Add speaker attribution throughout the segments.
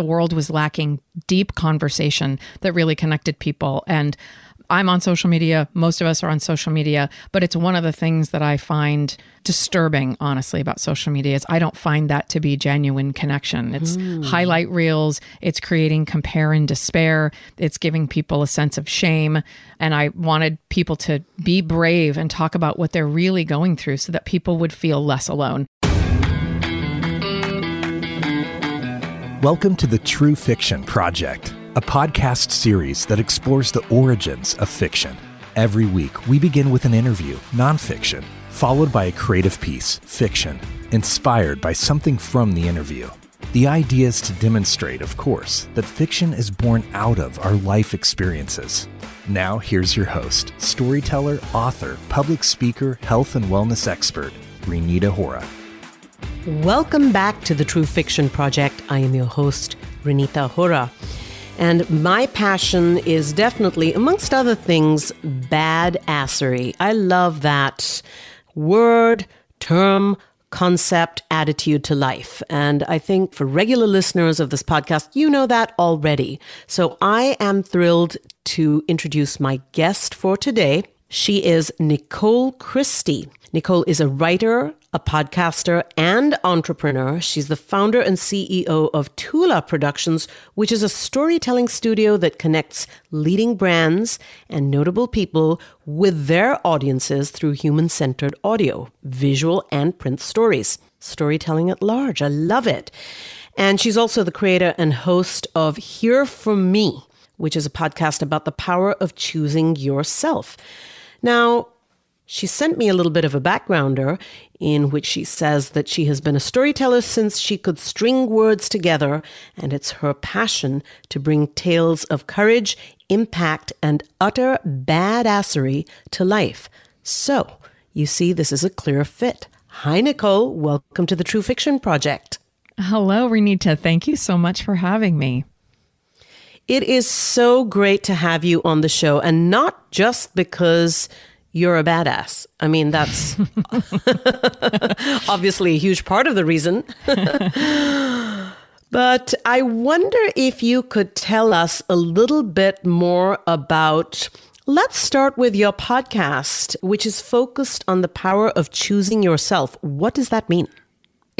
Speaker 1: the world was lacking deep conversation that really connected people. And I'm on social media. Most of us are on social media, but it's one of the things that I find disturbing, honestly, about social media is I don't find that to be genuine connection. It's mm. highlight reels. It's creating compare and despair. It's giving people a sense of shame. And I wanted people to be brave and talk about what they're really going through so that people would feel less alone.
Speaker 2: Welcome to the True Fiction Project a podcast series that explores the origins of fiction. Every week, we begin with an interview, nonfiction, followed by a creative piece, fiction, inspired by something from the interview. The idea is to demonstrate, of course, that fiction is born out of our life experiences. Now, here's your host, storyteller, author, public speaker, health and wellness expert, Renita Hora.
Speaker 3: Welcome back to the True Fiction Project. I am your host, Renita Hora. And my passion is definitely, amongst other things, badassery. I love that word, term, concept, attitude to life. And I think for regular listeners of this podcast, you know that already. So I am thrilled to introduce my guest for today. She is Nicole Christie. Nicole is a writer, a podcaster, and entrepreneur. She's the founder and CEO of Tulla Productions, which is a storytelling studio that connects leading brands and notable people with their audiences through human centered audio, visual, and print stories. Storytelling at large. I love it. And she's also the creator and host of Here for Me, which is a podcast about the power of choosing yourself. Now, she sent me a little bit of a backgrounder in which she says that she has been a storyteller since she could string words together, and it's her passion to bring tales of courage, impact, and utter badassery to life. So, you see, this is a clear fit. Hi, Nicole. Welcome to the True Fiction Project.
Speaker 1: Hello, Renita. Thank you so much for having me.
Speaker 3: It is so great to have you on the show, and not just because you're a badass. I mean, that's obviously a huge part of the reason. but I wonder if you could tell us a little bit more about. Let's start with your podcast, which is focused on the power of choosing yourself. What does that mean?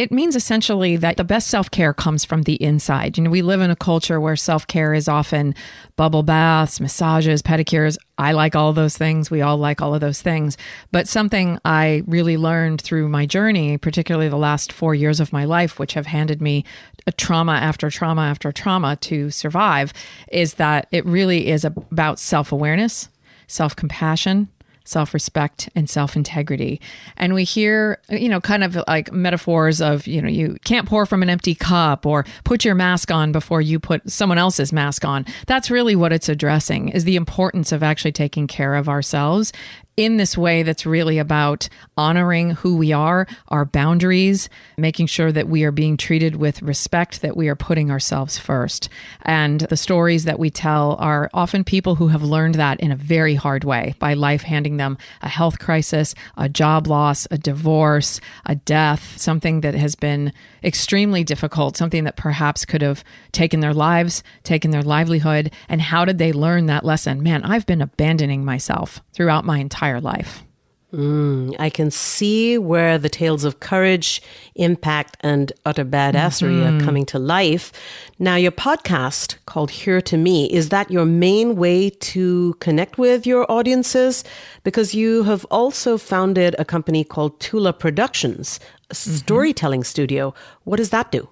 Speaker 1: It means essentially that the best self care comes from the inside. You know, we live in a culture where self care is often bubble baths, massages, pedicures. I like all those things. We all like all of those things. But something I really learned through my journey, particularly the last four years of my life, which have handed me a trauma after trauma after trauma to survive, is that it really is about self awareness, self compassion, self respect and self integrity. And we hear, you know, kind of like metaphors of, you know, you can't pour from an empty cup or put your mask on before you put someone else's mask on. That's really what it's addressing is the importance of actually taking care of ourselves in this way that's really about honoring who we are, our boundaries, making sure that we are being treated with respect, that we are putting ourselves first. And the stories that we tell are often people who have learned that in a very hard way by life handing them a health crisis, a job loss, a divorce, a death, something that has been extremely difficult, something that perhaps could have taken their lives, taken their livelihood. And how did they learn that lesson? Man, I've been abandoning myself throughout my entire life.
Speaker 3: Mm, I can see where the tales of courage, impact, and utter badassery mm-hmm. are coming to life. Now, your podcast called Here to Me, is that your main way to connect with your audiences? Because you have also founded a company called Tulla Productions, a mm-hmm. storytelling studio. What does that do?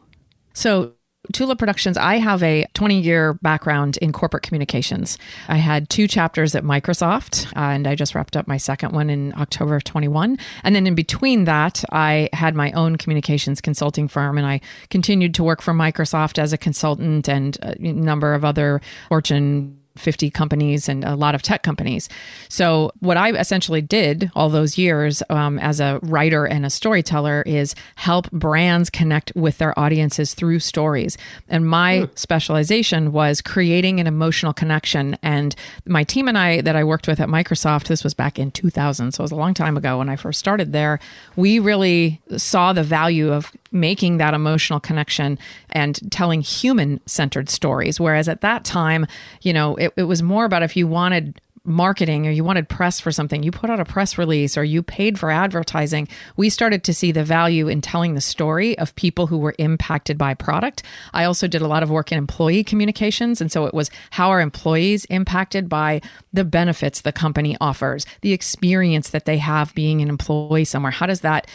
Speaker 1: So, Tulla Productions, I have a 20 year background in corporate communications. I had two chapters at Microsoft, uh, and I just wrapped up my second one in October of 21. And then in between that, I had my own communications consulting firm, and I continued to work for Microsoft as a consultant and a number of other Fortune 50 companies and a lot of tech companies. So, what I essentially did all those years um, as a writer and a storyteller is help brands connect with their audiences through stories. And my mm. specialization was creating an emotional connection. And my team and I that I worked with at Microsoft, this was back in 2000, so it was a long time ago when I first started there, we really saw the value of making that emotional connection and telling human centered stories. Whereas at that time, you know, it, it was more about if you wanted marketing or you wanted press for something, you put out a press release or you paid for advertising, we started to see the value in telling the story of people who were impacted by product. I also did a lot of work in employee communications. And so it was how are employees impacted by the benefits the company offers, the experience that they have being an employee somewhere. How does that,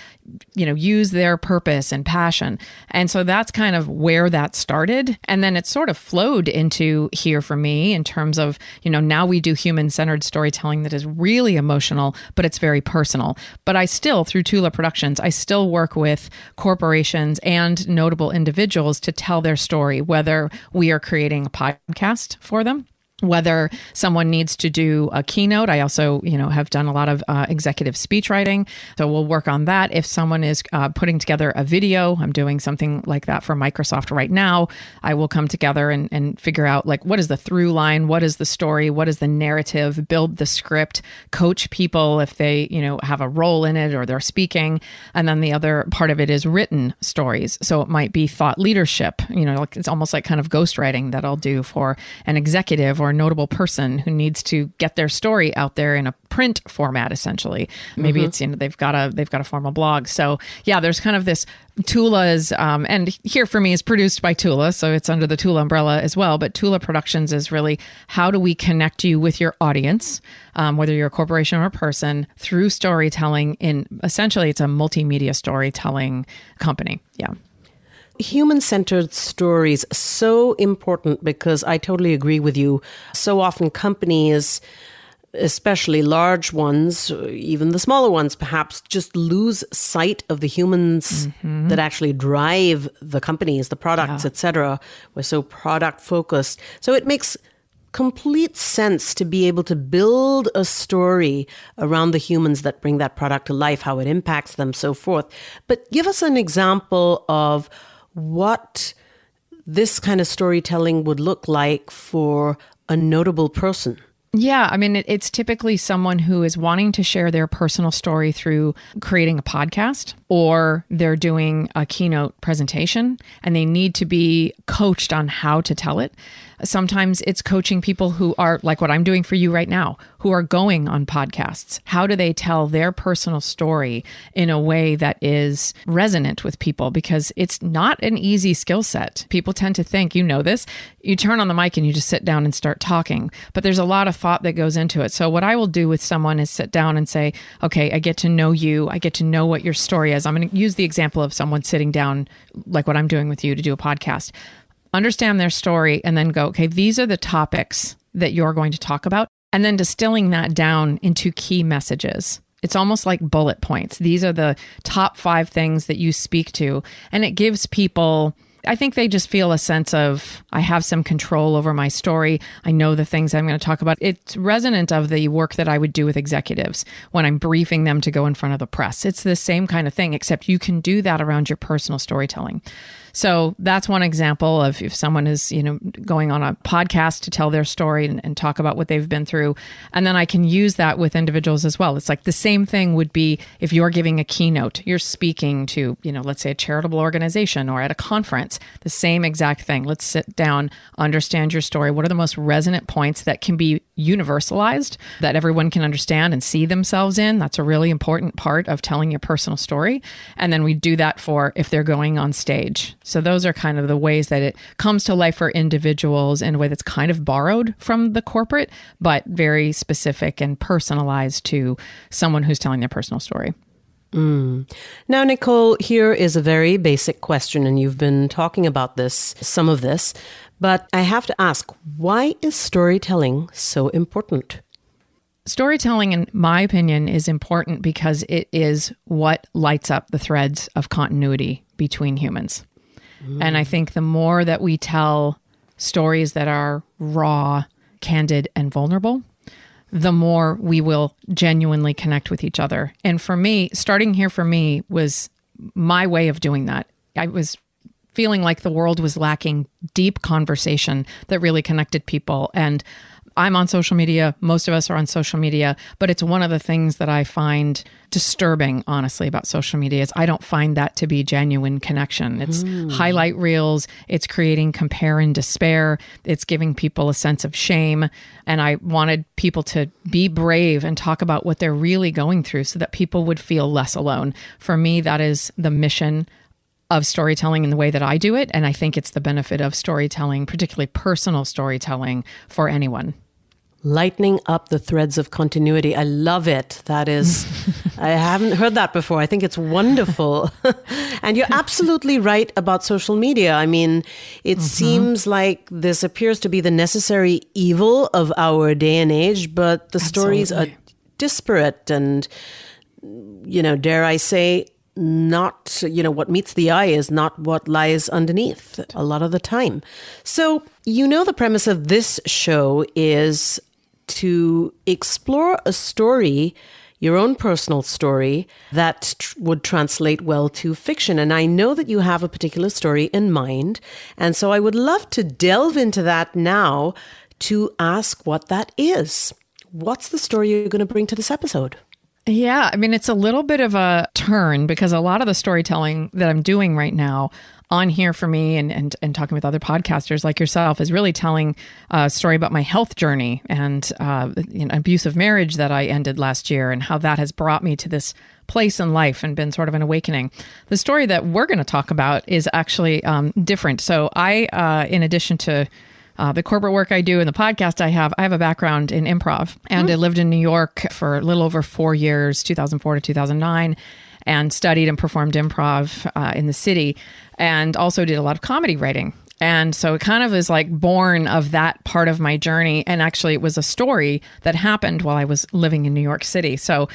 Speaker 1: you know, use their purpose and passion? And so that's kind of where that started. And then it sort of flowed into here for me in terms of, you know, now we do human centered storytelling that is really emotional, but it's very personal. But I still, through Tulla Productions, I still work with corporations and notable individuals to tell their story, whether we are creating a podcast for them whether someone needs to do a keynote. I also you know have done a lot of uh, executive speech writing. So we'll work on that. If someone is uh, putting together a video i'm doing something like that for microsoft right now i will come together and, and figure out like what is the through line? What is the story? What is the narrative? Build the script. Coach people if they you know have a role in it or they're speaking. And then the other part of it is written stories. So it might be thought leadership. You know like it's almost like kind of ghostwriting that i'll do for an executive or notable person who needs to get their story out there in a print format essentially. Maybe mm-hmm. it's you know they've got a they've got a formal blog. So yeah there's kind of this Tulla's um, and here for me is produced by Tulla so it's under the Tulla umbrella as well but Tulla Productions is really how do we connect you with your audience um, whether you're a corporation or a person through storytelling in essentially it's a multimedia storytelling company. Yeah
Speaker 3: human centered stories so important because I totally agree with you. So often companies especially large ones, even the smaller ones perhaps, just lose sight of the humans mm-hmm. that actually drive the companies, the products, yeah. etc. We're so product focused. So it makes complete sense to be able to build a story around the humans that bring that product to life, how it impacts them, so forth. But give us an example of what this kind of storytelling would look like for a notable person.
Speaker 1: Yeah, I mean, it's typically someone who is wanting to share their personal story through creating a podcast or they're doing a keynote presentation and they need to be coached on how to tell it. Sometimes it's coaching people who are like what I'm doing for you right now, who are going on podcasts. How do they tell their personal story in a way that is resonant with people? Because it's not an easy skill set. People tend to think, you know, this, you turn on the mic and you just sit down and start talking. But there's a lot of thought that goes into it. So, what I will do with someone is sit down and say, okay, I get to know you. I get to know what your story is. I'm going to use the example of someone sitting down, like what I'm doing with you to do a podcast understand their story, and then go, okay, these are the topics that you're going to talk about, and then distilling that down into key messages. It's almost like bullet points. These are the top five things that you speak to, and it gives people. I think they just feel a sense of I have some control over my story. I know the things I'm going to talk about. It's resonant of the work that I would do with executives when I'm briefing them to go in front of the press. It's the same kind of thing, except you can do that around your personal storytelling. So that's one example of if someone is, you know, going on a podcast to tell their story and, and, talk about what they've been through. And then I can use that with individuals as well. It's like the same thing would be if you're giving a keynote, you're speaking to, you know, let's say a charitable organization or at a conference, the same exact thing. Let's sit down, understand your story. What are the most resonant points that can be universalized that everyone can understand and see themselves in? That's a really important part of telling your personal story. And then we do that for if they're going on stage. So those are kind of the ways that it comes to life for individuals in a way that's kind of borrowed from the corporate, but very specific and personalized to someone who's telling their personal story.
Speaker 3: Mm. Now, Nicole, here is a very basic question, and you've been talking about this, some of this, but I have to ask why is storytelling so important?
Speaker 1: Storytelling, in my opinion, is important because it is what lights up the threads of continuity between humans. And I think the more that we tell stories that are raw, candid, and vulnerable, the more we will genuinely connect with each other. And for me, starting here for me was my way of doing that. I was feeling like the world was lacking deep conversation that really connected people. And I'm on social media. Most of us are on social media, but it's one of the things that I find disturbing, honestly, about social media is I don't find that to be genuine connection. It's mm. highlight reels. It's creating compare and despair. It's giving people a sense of shame. And I wanted people to be brave and talk about what they're really going through so that people would feel less alone. For me, that is the mission of storytelling in the way that I do it. And I think it's the benefit of storytelling, particularly personal storytelling for anyone.
Speaker 3: Lightening up the threads of continuity. I love it. That is, I haven't heard that before. I think it's wonderful. and you're absolutely right about social media. I mean, it mm-hmm. seems like this appears to be the necessary evil of our day and age, but the absolutely. stories are disparate and, you know, dare I say, not, you know, what meets the eye is not what lies underneath a lot of the time. So, you know, the premise of this show is to explore a story, your own personal story, that tr- would translate well to fiction. And I know that you have a particular story in mind. And so I would love to delve into that now to ask what that is. What's the story you're going to bring to this episode?
Speaker 1: Yeah, I mean, it's a little bit of a turn because a lot of the storytelling that I'm doing right now on here for me and, and, and talking with other podcasters like yourself is really telling a story about my health journey and uh, you know, abusive marriage that I ended last year and how that has brought me to this place in life and been sort of an awakening. The story that we're going to talk about is actually um, different. So I, uh, in addition to uh, the corporate work I do and the podcast I have, I have a background in improv and mm. I lived in New York for a little over four years, 2004 to 2009, and studied and performed improv uh, in the city and also did a lot of comedy writing. And so it kind of is like born of that part of my journey. And actually, it was a story that happened while I was living in New York City. So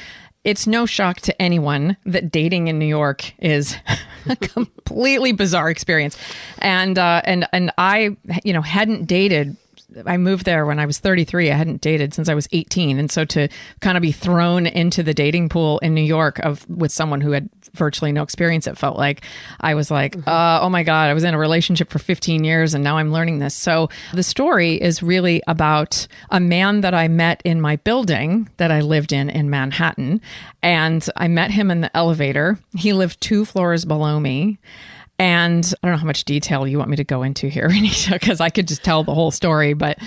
Speaker 1: it's no shock to anyone that dating in New York is a completely bizarre experience. And uh, and and I, you know, hadn't dated I moved there when I was 33. I hadn't dated since I was 18, and so to kind of be thrown into the dating pool in New York of with someone who had virtually no experience, it felt like I was like, mm-hmm. uh, oh my god, I was in a relationship for 15 years, and now I'm learning this. So the story is really about a man that I met in my building that I lived in in Manhattan, and I met him in the elevator. He lived two floors below me. And I don't know how much detail you want me to go into here, Anita, because I could just tell the whole story, but.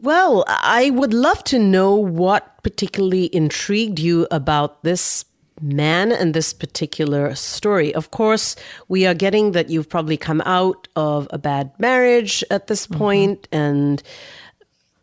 Speaker 3: Well, I would love to know what particularly intrigued you about this man and this particular story. Of course, we are getting that you've probably come out of a bad marriage at this mm-hmm. point and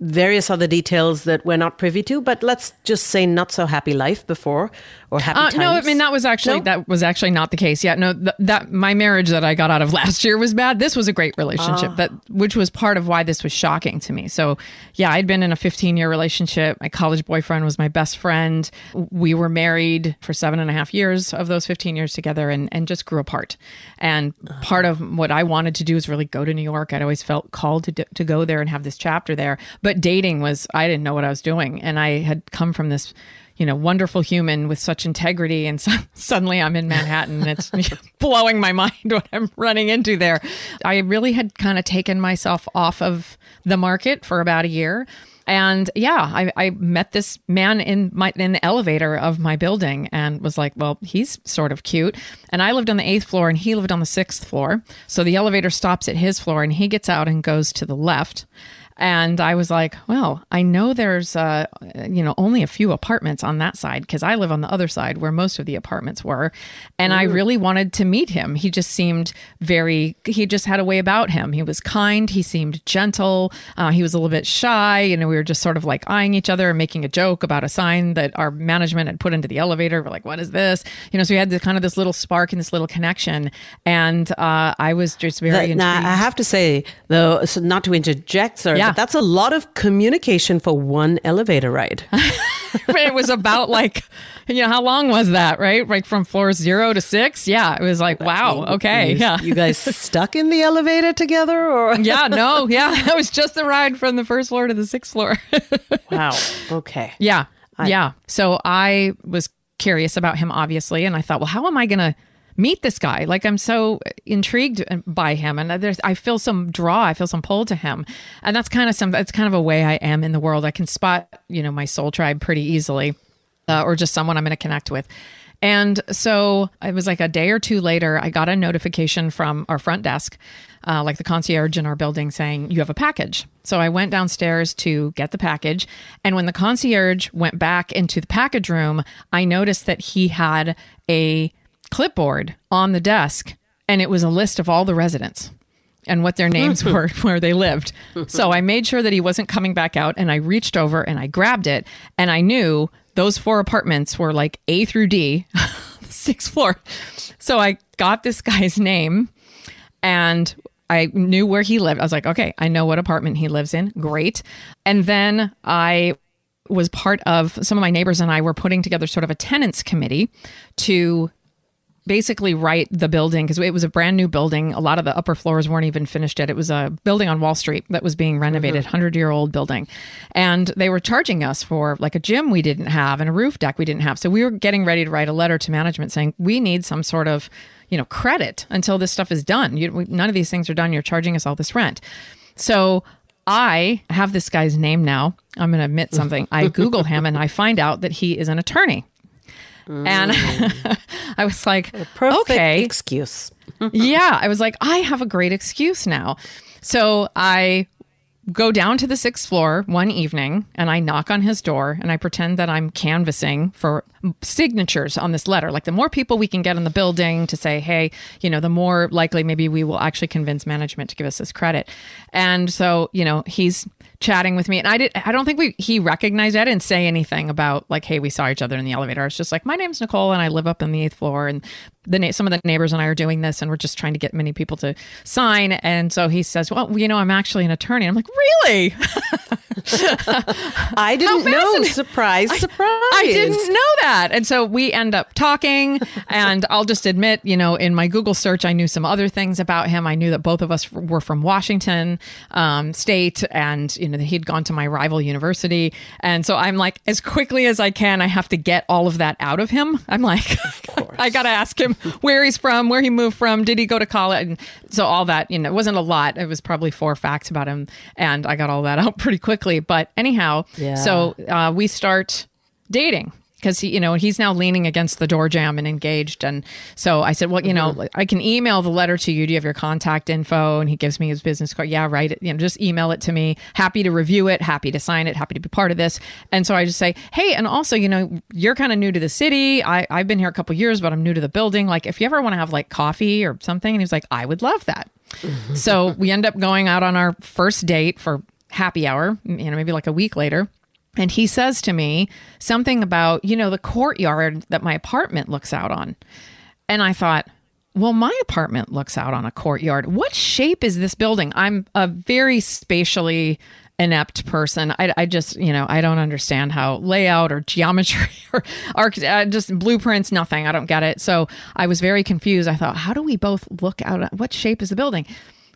Speaker 3: various other details that we're not privy to, but let's just say not so happy life before or happy uh, times.
Speaker 1: No, I mean that was actually no? that was actually not the case. Yeah, no, th- that my marriage that I got out of last year was bad. This was a great relationship uh. that which was part of why this was shocking to me. So yeah, I'd been in a 15 year relationship. My college boyfriend was my best friend. We were married for seven and a half years of those 15 years together, and and just grew apart. And uh. part of what I wanted to do was really go to New York. I'd always felt called to to go there and have this chapter there, but but dating was I didn't know what I was doing, and I had come from this you know, wonderful human with such integrity. And so, suddenly I'm in Manhattan. It's blowing my mind what I'm running into there. I really had kind of taken myself off of the market for about a year. And yeah, I, I met this man in my in the elevator of my building and was like, well, he's sort of cute. And I lived on the eighth floor and he lived on the sixth floor. So the elevator stops at his floor and he gets out and goes to the left. And I was like, well, I know there's, uh, you know, only a few apartments on that side because I live on the other side where most of the apartments were. And Ooh. I really wanted to meet him. He just seemed very, he just had a way about him. He was kind. He seemed gentle. Uh, he was a little bit shy. And we were just sort of like eyeing each other and making a joke about a sign that our management had put into the elevator. We're like, what is this? You know, so we had this kind of this little spark and this little connection. And uh, I was just very intrigued.
Speaker 3: Now, I have to say, though, so not to interject, sir, yeah. That's a lot of communication for one elevator ride.
Speaker 1: it was about like, you know, how long was that, right? Like from floor zero to six? Yeah. It was like, wow, okay.
Speaker 3: You,
Speaker 1: yeah.
Speaker 3: You guys stuck in the elevator together or?
Speaker 1: yeah, no, yeah. That was just the ride from the first floor to the sixth floor.
Speaker 3: wow. Okay.
Speaker 1: Yeah. I, yeah. So I was curious about him, obviously. And I thought, well, how am I going to meet this guy. Like I'm so intrigued by him, and there's I feel some draw, I feel some pull to him, and that's kind of some that's kind of a way I am in the world. I can spot you know my soul tribe pretty easily, uh, or just someone I'm going to connect with. And so it was like a day or two later, I got a notification from our front desk, uh, like the concierge in our building, saying, You have a package. So I went downstairs to get the package. And when the concierge went back into the package room, I noticed that he had a clipboard on the desk and it was a list of all the residents and what their names were where they lived. So I made sure that he wasn't coming back out and I reached over and I grabbed it and I knew those four apartments were like A through D, sixth floor. So I got this guy's name and I knew where he lived. I was like, okay, I know what apartment he lives in. Great. And then I was part of some of my neighbors and I were putting together sort of a tenants committee to basically write the building because it was a brand new building. A lot of the upper floors weren't even finished yet. It was a building on Wall Street that was being renovated, uh-huh. 100 year old building. And they were charging us for like a gym we didn't have and a roof deck we didn't have. So we were getting ready to write a letter to management saying, we need some sort of, you know, credit until this stuff is done. You, none of these things are done. You're charging us all this rent. So I have this guy's name now. I'm going to admit something. I Google him and I find out that he is an attorney. And mm. I was like,
Speaker 3: Perfect
Speaker 1: okay.
Speaker 3: excuse.
Speaker 1: yeah, I was like, I have a great excuse now. So I go down to the sixth floor one evening and I knock on his door and I pretend that I'm canvassing for signatures on this letter. Like the more people we can get in the building to say, hey, you know, the more likely maybe we will actually convince management to give us this credit. And so, you know, he's chatting with me and I did I don't think we he recognized I didn't say anything about like hey we saw each other in the elevator. It's just like my name's Nicole and I live up in the 8th floor and the na- some of the neighbors and I are doing this and we're just trying to get many people to sign and so he says, "Well, you know, I'm actually an attorney." I'm like, "Really?"
Speaker 3: I didn't know. Surprise, surprise.
Speaker 1: I didn't know that. And so we end up talking. And I'll just admit, you know, in my Google search, I knew some other things about him. I knew that both of us were from Washington um, State and, you know, that he'd gone to my rival university. And so I'm like, as quickly as I can, I have to get all of that out of him. I'm like, I got to ask him where he's from, where he moved from, did he go to college? And so all that, you know, it wasn't a lot. It was probably four facts about him. And I got all that out pretty quickly. But anyhow,
Speaker 3: Yeah.
Speaker 1: so uh, we start dating because he, you know, he's now leaning against the door jamb and engaged. And so I said, well, you know, mm-hmm. I can email the letter to you. Do you have your contact info? And he gives me his business card. Yeah, it. You know, just email it to me. Happy to review it. Happy to sign it. Happy to be part of this. And so I just say, hey, and also, you know, you're kind of new to the city. I, I've been here a couple years, but I'm new to the building. Like, if you ever want to have like coffee or something, and he's like, I would love that. so we end up going out on our first date for happy hour, you know, maybe like a week later. And he says to me something about, you know, the courtyard that my apartment looks out on. And I thought, well, my apartment looks out on a courtyard. What shape is this building? I'm a very spatially inept person. I, I just, you know, I don't understand how layout or geometry or arch, uh, just blueprints, nothing. I don't get it. So I was very confused. I thought, how do we both look out? At, what shape is the building?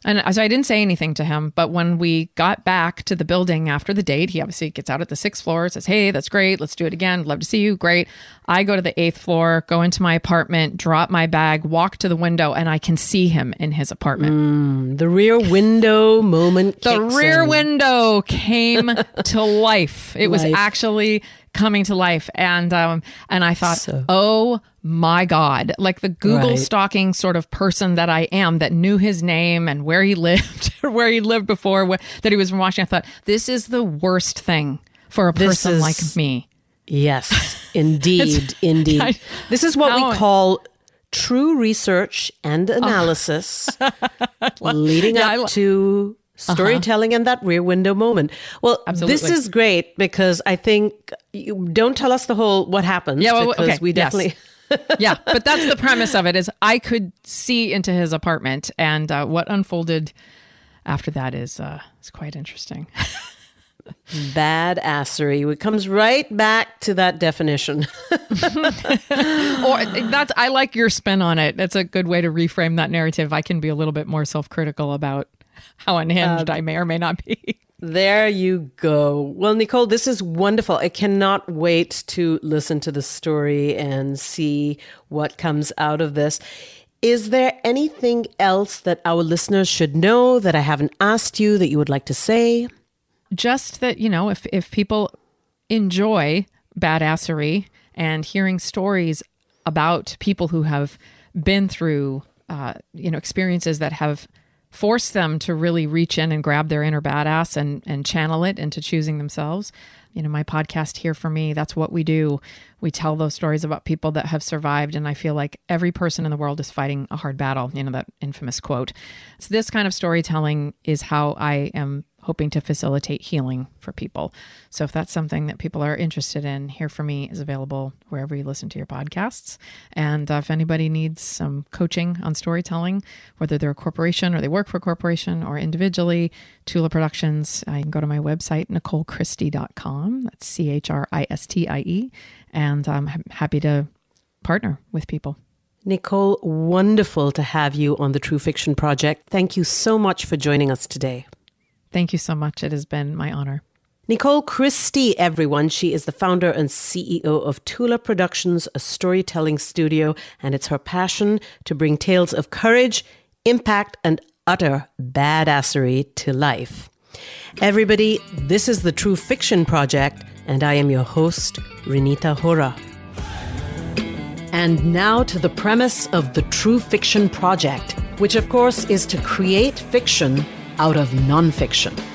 Speaker 1: And so I didn't say anything to him. But when we got back to the building after the date, he obviously gets out at the sixth floor, says, Hey, that's great. Let's do it again. Love to see you. Great. I go to the eighth floor, go into my apartment, drop my bag, walk to the window, and I can see him in his apartment.
Speaker 3: Mm, the rear window moment.
Speaker 1: The rear
Speaker 3: in.
Speaker 1: window came to life. It was actually coming to life, and um, and I thought,
Speaker 3: So-
Speaker 1: oh my god, like the Google
Speaker 3: Right.
Speaker 1: stalking sort of person that I am, that knew his name and where he lived, or where he lived before, wh- that he was from Washington. I thought this is the worst thing for a person
Speaker 3: is-
Speaker 1: like me.
Speaker 3: Yes, indeed, indeed.
Speaker 1: I-
Speaker 3: this is what we call true research and analysis leading
Speaker 1: Yeah,
Speaker 3: up
Speaker 1: lo-
Speaker 3: to storytelling and that rear window moment. Well, this is great because I think you don't tell us the whole what happens
Speaker 1: Yeah, well,
Speaker 3: because
Speaker 1: okay,
Speaker 3: we
Speaker 1: yes.
Speaker 3: definitely
Speaker 1: yeah, but that's the premise of it. Is I could see into his apartment, and uh, what unfolded after that is uh, is quite interesting.
Speaker 3: bad assery. It comes right back to that definition.
Speaker 1: or that's I like your spin on it. That's a good way to reframe that narrative. I can be a little bit more self critical about how unhinged I may or may not be.
Speaker 3: There you go. Well, Nicole, this is wonderful. I cannot wait to listen to the story and see what comes out of this. Is there anything else that our listeners should know that I haven't asked you that you would like to say?
Speaker 1: Just that, you know, if, if people enjoy badassery and hearing stories about people who have been through, uh, you know, experiences that have forced them to really reach in and grab their inner badass and, and channel it into choosing themselves you know, my podcast here for me, that's what we do. We tell those stories about people that have survived. And I feel like every person in the world is fighting a hard battle, you know, that infamous quote. So, this kind of storytelling is how I am hoping to facilitate healing for people. So if that's something that people are interested in, Here for Me is available wherever you listen to your podcasts. And uh, if anybody needs some coaching on storytelling, whether they're a corporation or they work for a corporation or individually, Tulla Productions, I can go to my website, NicoleChristie.com. That's C H R I S T I E. And I'm happy to partner with people.
Speaker 3: Nicole, wonderful to have you on the True Fiction Project. Thank you so much for joining us today.
Speaker 1: Thank you so much. It has been my honor.
Speaker 3: Nicole Christie, everyone. She is the founder and CEO of Tulla Productions, a storytelling studio, and it's her passion to bring tales of courage, impact, and utter badassery to life. Everybody, this is the True Fiction Project, and I am your host, Renita Hora. And now to the premise of the True Fiction Project, which of course is to create fiction out of nonfiction.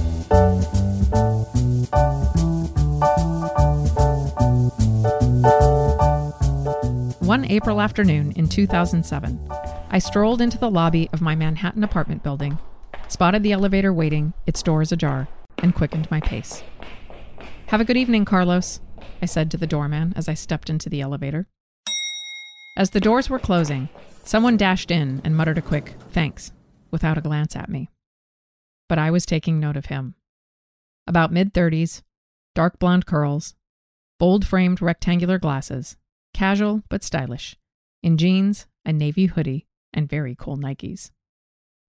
Speaker 1: One April afternoon in 2007, I strolled into the lobby of my Manhattan apartment building, spotted the elevator waiting, its doors ajar, and quickened my pace. Have a good evening, Carlos, I said to the doorman as I stepped into the elevator. As the doors were closing, someone dashed in and muttered a quick thanks without a glance at me. But I was taking note of him about mid 30s, dark blonde curls, bold framed rectangular glasses, casual but stylish, in jeans, a navy hoodie, and very cool Nikes.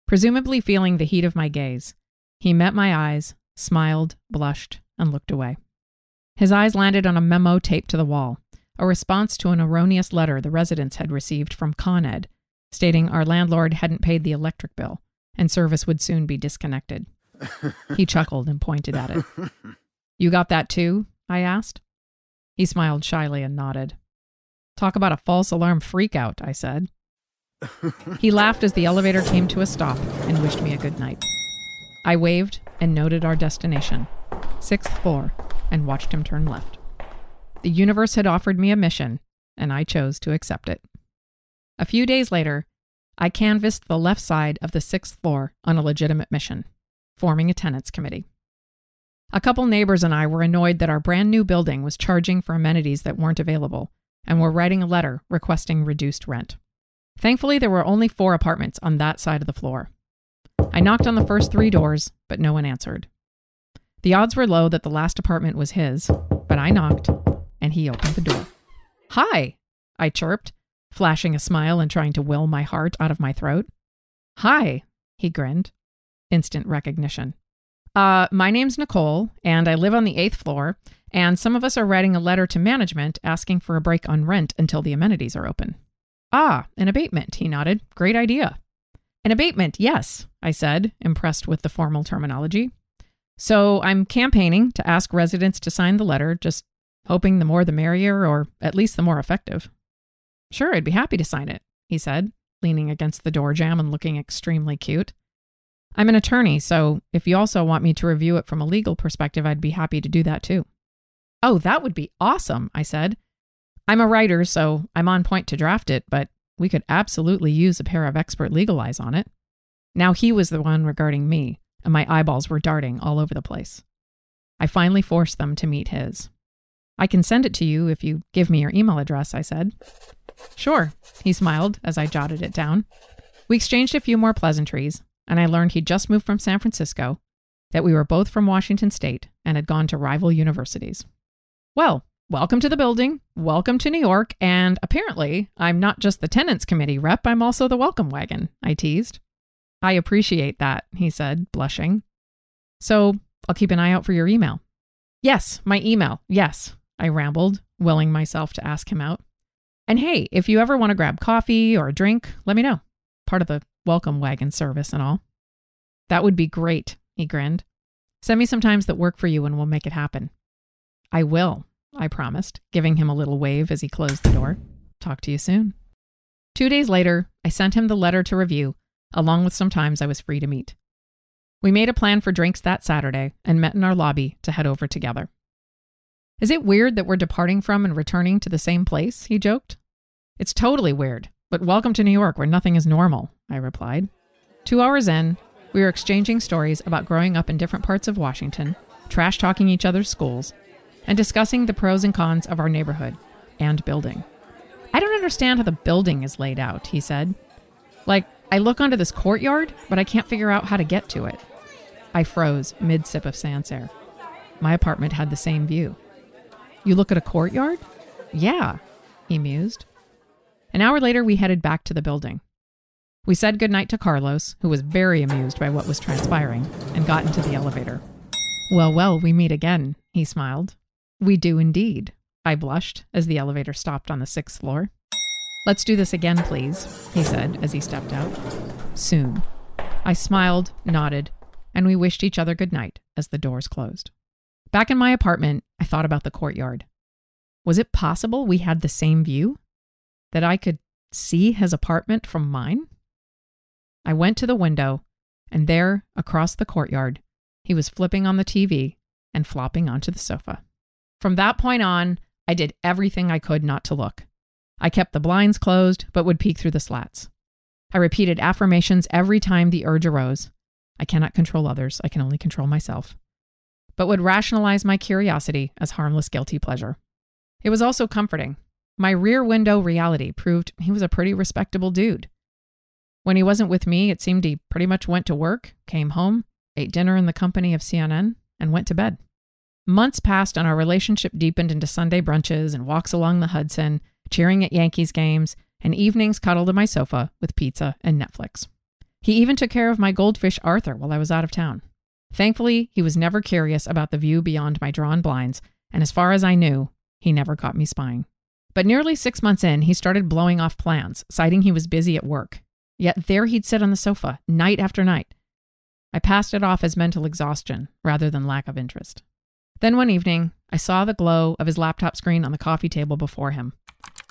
Speaker 1: Presumably feeling the heat of my gaze, he met my eyes, smiled, blushed, and looked away. His eyes landed on a memo taped to the wall, a response to an erroneous letter the residents had received from Con Ed, stating our landlord hadn't paid the electric bill and service would soon be disconnected. he chuckled and pointed at it. You got that too? I asked. He smiled shyly and nodded. Talk about a false alarm freakout, I said. He laughed as the elevator came to a stop and wished me a good night. I waved and noted our destination, sixth floor, and watched him turn left. The universe had offered me a mission, and I chose to accept it. A few days later, I canvassed the left side of the sixth floor on a legitimate mission forming a tenants committee. A couple neighbors and I were annoyed that our brand new building was charging for amenities that weren't available, and were writing a letter requesting reduced rent. Thankfully, there were only four apartments on that side of the floor. I knocked on the first three doors, but no one answered. The odds were low that the last apartment was his, but I knocked, and he opened the door. Hi, I chirped, flashing a smile and trying to will my heart out of my throat. Hi, he grinned instant recognition. Uh, my name's Nicole, and I live on the eighth floor, and some of us are writing a letter to management asking for a break on rent until the amenities are open. Ah, an abatement, he nodded. Great idea. An abatement, yes, I said, impressed with the formal terminology. So I'm campaigning to ask residents to sign the letter, just hoping the more the merrier, or at least the more effective. Sure, I'd be happy to sign it, he said, leaning against the door jamb and looking extremely cute. I'm an attorney, so if you also want me to review it from a legal perspective, I'd be happy to do that too. Oh, that would be awesome, I said. I'm a writer, so I'm on point to draft it, but We could absolutely use a pair of expert legal eyes on it. Now he was the one regarding me, and my eyeballs were darting all over the place. I finally forced them to meet his. I can send it to you if you give me your email address, I said. Sure, he smiled as I jotted it down. We exchanged a few more pleasantries, and I learned he'd just moved from San Francisco, that we were both from Washington State and had gone to rival universities. Well, welcome to the building, welcome to New York, and apparently I'm not just the tenants committee rep, I'm also the welcome wagon, I teased. I appreciate that, he said, blushing. So I'll keep an eye out for your email. Yes, my email, yes, I rambled, willing myself to ask him out. And hey, if you ever want to grab coffee or a drink, let me know. Part of the welcome wagon service and all. That would be great, he grinned. Send me some times that work for you and we'll make it happen. I will, I promised, giving him a little wave as he closed the door. Talk to you soon. Two days later, I sent him the letter to review, along with some times I was free to meet. We made a plan for drinks that Saturday and met in our lobby to head over together. Is it weird that we're departing from and returning to the same place? He joked. It's totally weird, but welcome to New York where nothing is normal, I replied. Two hours in, we were exchanging stories about growing up in different parts of Washington, trash talking each other's schools, and discussing the pros and cons of our neighborhood and building. I don't understand how the building is laid out, he said. Like, I look onto this courtyard, but I can't figure out how to get to it. I froze mid sip of Sancerre. My apartment had the same view. You look at a courtyard? Yeah, he mused. An hour later, we headed back to the building. We said goodnight to Carlos, who was very amused by what was transpiring, and got into the elevator. Well, well, we meet again, he smiled. We do indeed, I blushed as the elevator stopped on the sixth floor. Let's do this again, please, he said as he stepped out. Soon. I smiled, nodded, and we wished each other good night as the doors closed. Back in my apartment, I thought about the courtyard. Was it possible we had the same view? That I could see his apartment from mine? I went to the window, and there, across the courtyard, he was flipping on the TV and flopping onto the sofa. From that point on, I did everything I could not to look. I kept the blinds closed, but would peek through the slats. I repeated affirmations every time the urge arose. I cannot control others, I can only control myself but would rationalize my curiosity as harmless guilty pleasure. It was also comforting. My rear window reality proved he was a pretty respectable dude. When he wasn't with me, it seemed he pretty much went to work, came home, ate dinner in the company of CNN, and went to bed. Months passed and our relationship deepened into Sunday brunches and walks along the Hudson, cheering at Yankees games, and evenings cuddled in my sofa with pizza and Netflix. He even took care of my goldfish Arthur while I was out of town. Thankfully, he was never curious about the view beyond my drawn blinds, and as far as I knew, he never caught me spying. But nearly six months in, he started blowing off plans, citing he was busy at work. Yet there he'd sit on the sofa, night after night. I passed it off as mental exhaustion rather than lack of interest. Then one evening, I saw the glow of his laptop screen on the coffee table before him.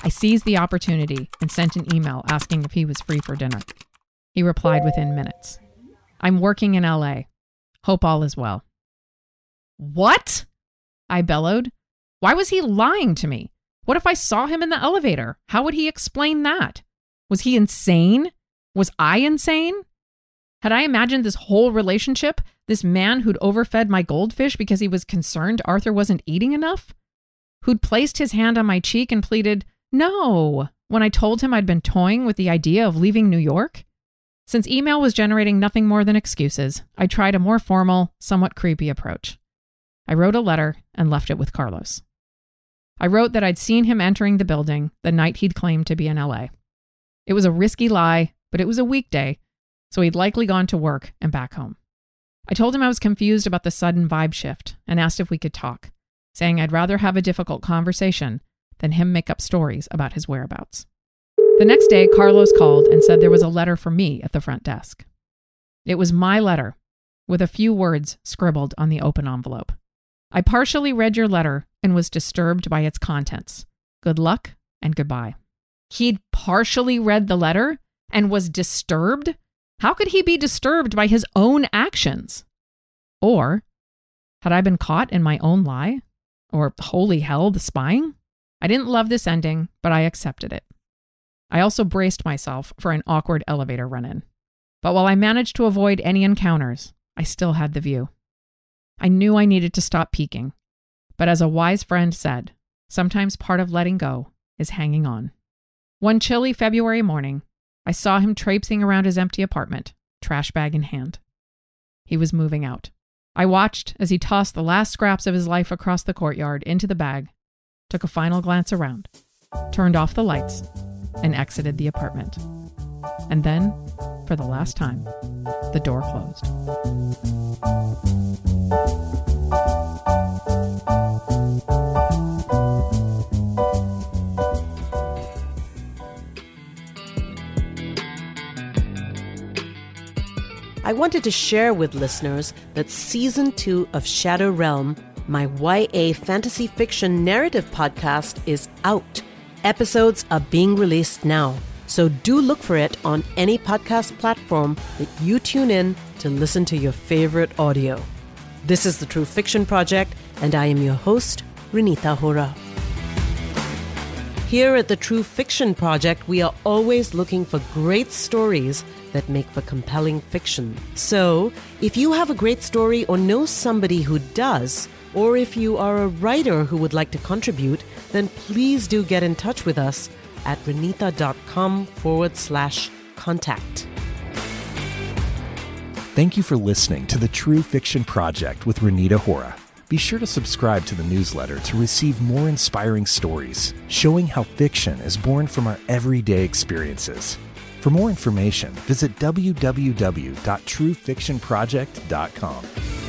Speaker 1: I seized the opportunity and sent an email asking if he was free for dinner. He replied within minutes I'm working in LA. Hope all is well. What? I bellowed. Why was he lying to me? What if I saw him in the elevator? How would he explain that? Was he insane? Was I insane? Had I imagined this whole relationship, this man who'd overfed my goldfish because he was concerned Arthur wasn't eating enough? Who'd placed his hand on my cheek and pleaded, No, when I told him I'd been toying with the idea of leaving New York? Since email was generating nothing more than excuses, I tried a more formal, somewhat creepy approach. I wrote a letter and left it with Carlos. I wrote that I'd seen him entering the building the night he'd claimed to be in LA. It was a risky lie, but it was a weekday, so he'd likely gone to work and back home. I told him I was confused about the sudden vibe shift and asked if we could talk, saying I'd rather have a difficult conversation than him make up stories about his whereabouts. The next day, Carlos called and said there was a letter for me at the front desk. It was my letter, with a few words scribbled on the open envelope. I partially read your letter and was disturbed by its contents. Good luck and goodbye. He'd partially read the letter and was disturbed? How could he be disturbed by his own actions? Or had I been caught in my own lie? Or holy hell, the spying? I didn't love this ending, but I accepted it. I also braced myself for an awkward elevator run in. But while I managed to avoid any encounters, I still had the view. I knew I needed to stop peeking, but as a wise friend said, sometimes part of letting go is hanging on. One chilly February morning, I saw him traipsing around his empty apartment, trash bag in hand. He was moving out. I watched as he tossed the last scraps of his life across the courtyard into the bag, took a final glance around, turned off the lights, and exited the apartment. And then, for the last time, the door closed.
Speaker 3: I wanted to share with listeners that season two of Shadow Realm, my YA fantasy fiction narrative podcast, is out. Episodes are being released now, so do look for it on any podcast platform that you tune in to listen to your favorite audio. This is the True Fiction Project, and I am your host, Renita Hora. Here at the True Fiction Project, we are always looking for great stories that make for compelling fiction. So, if you have a great story or know somebody who does, or if you are a writer who would like to contribute, then please do get in touch with us at renita.com forward slash contact.
Speaker 2: Thank you for listening to the True Fiction Project with Renita Hora. Be sure to subscribe to the newsletter to receive more inspiring stories showing how fiction is born from our everyday experiences. For more information, visit www.truefictionproject.com.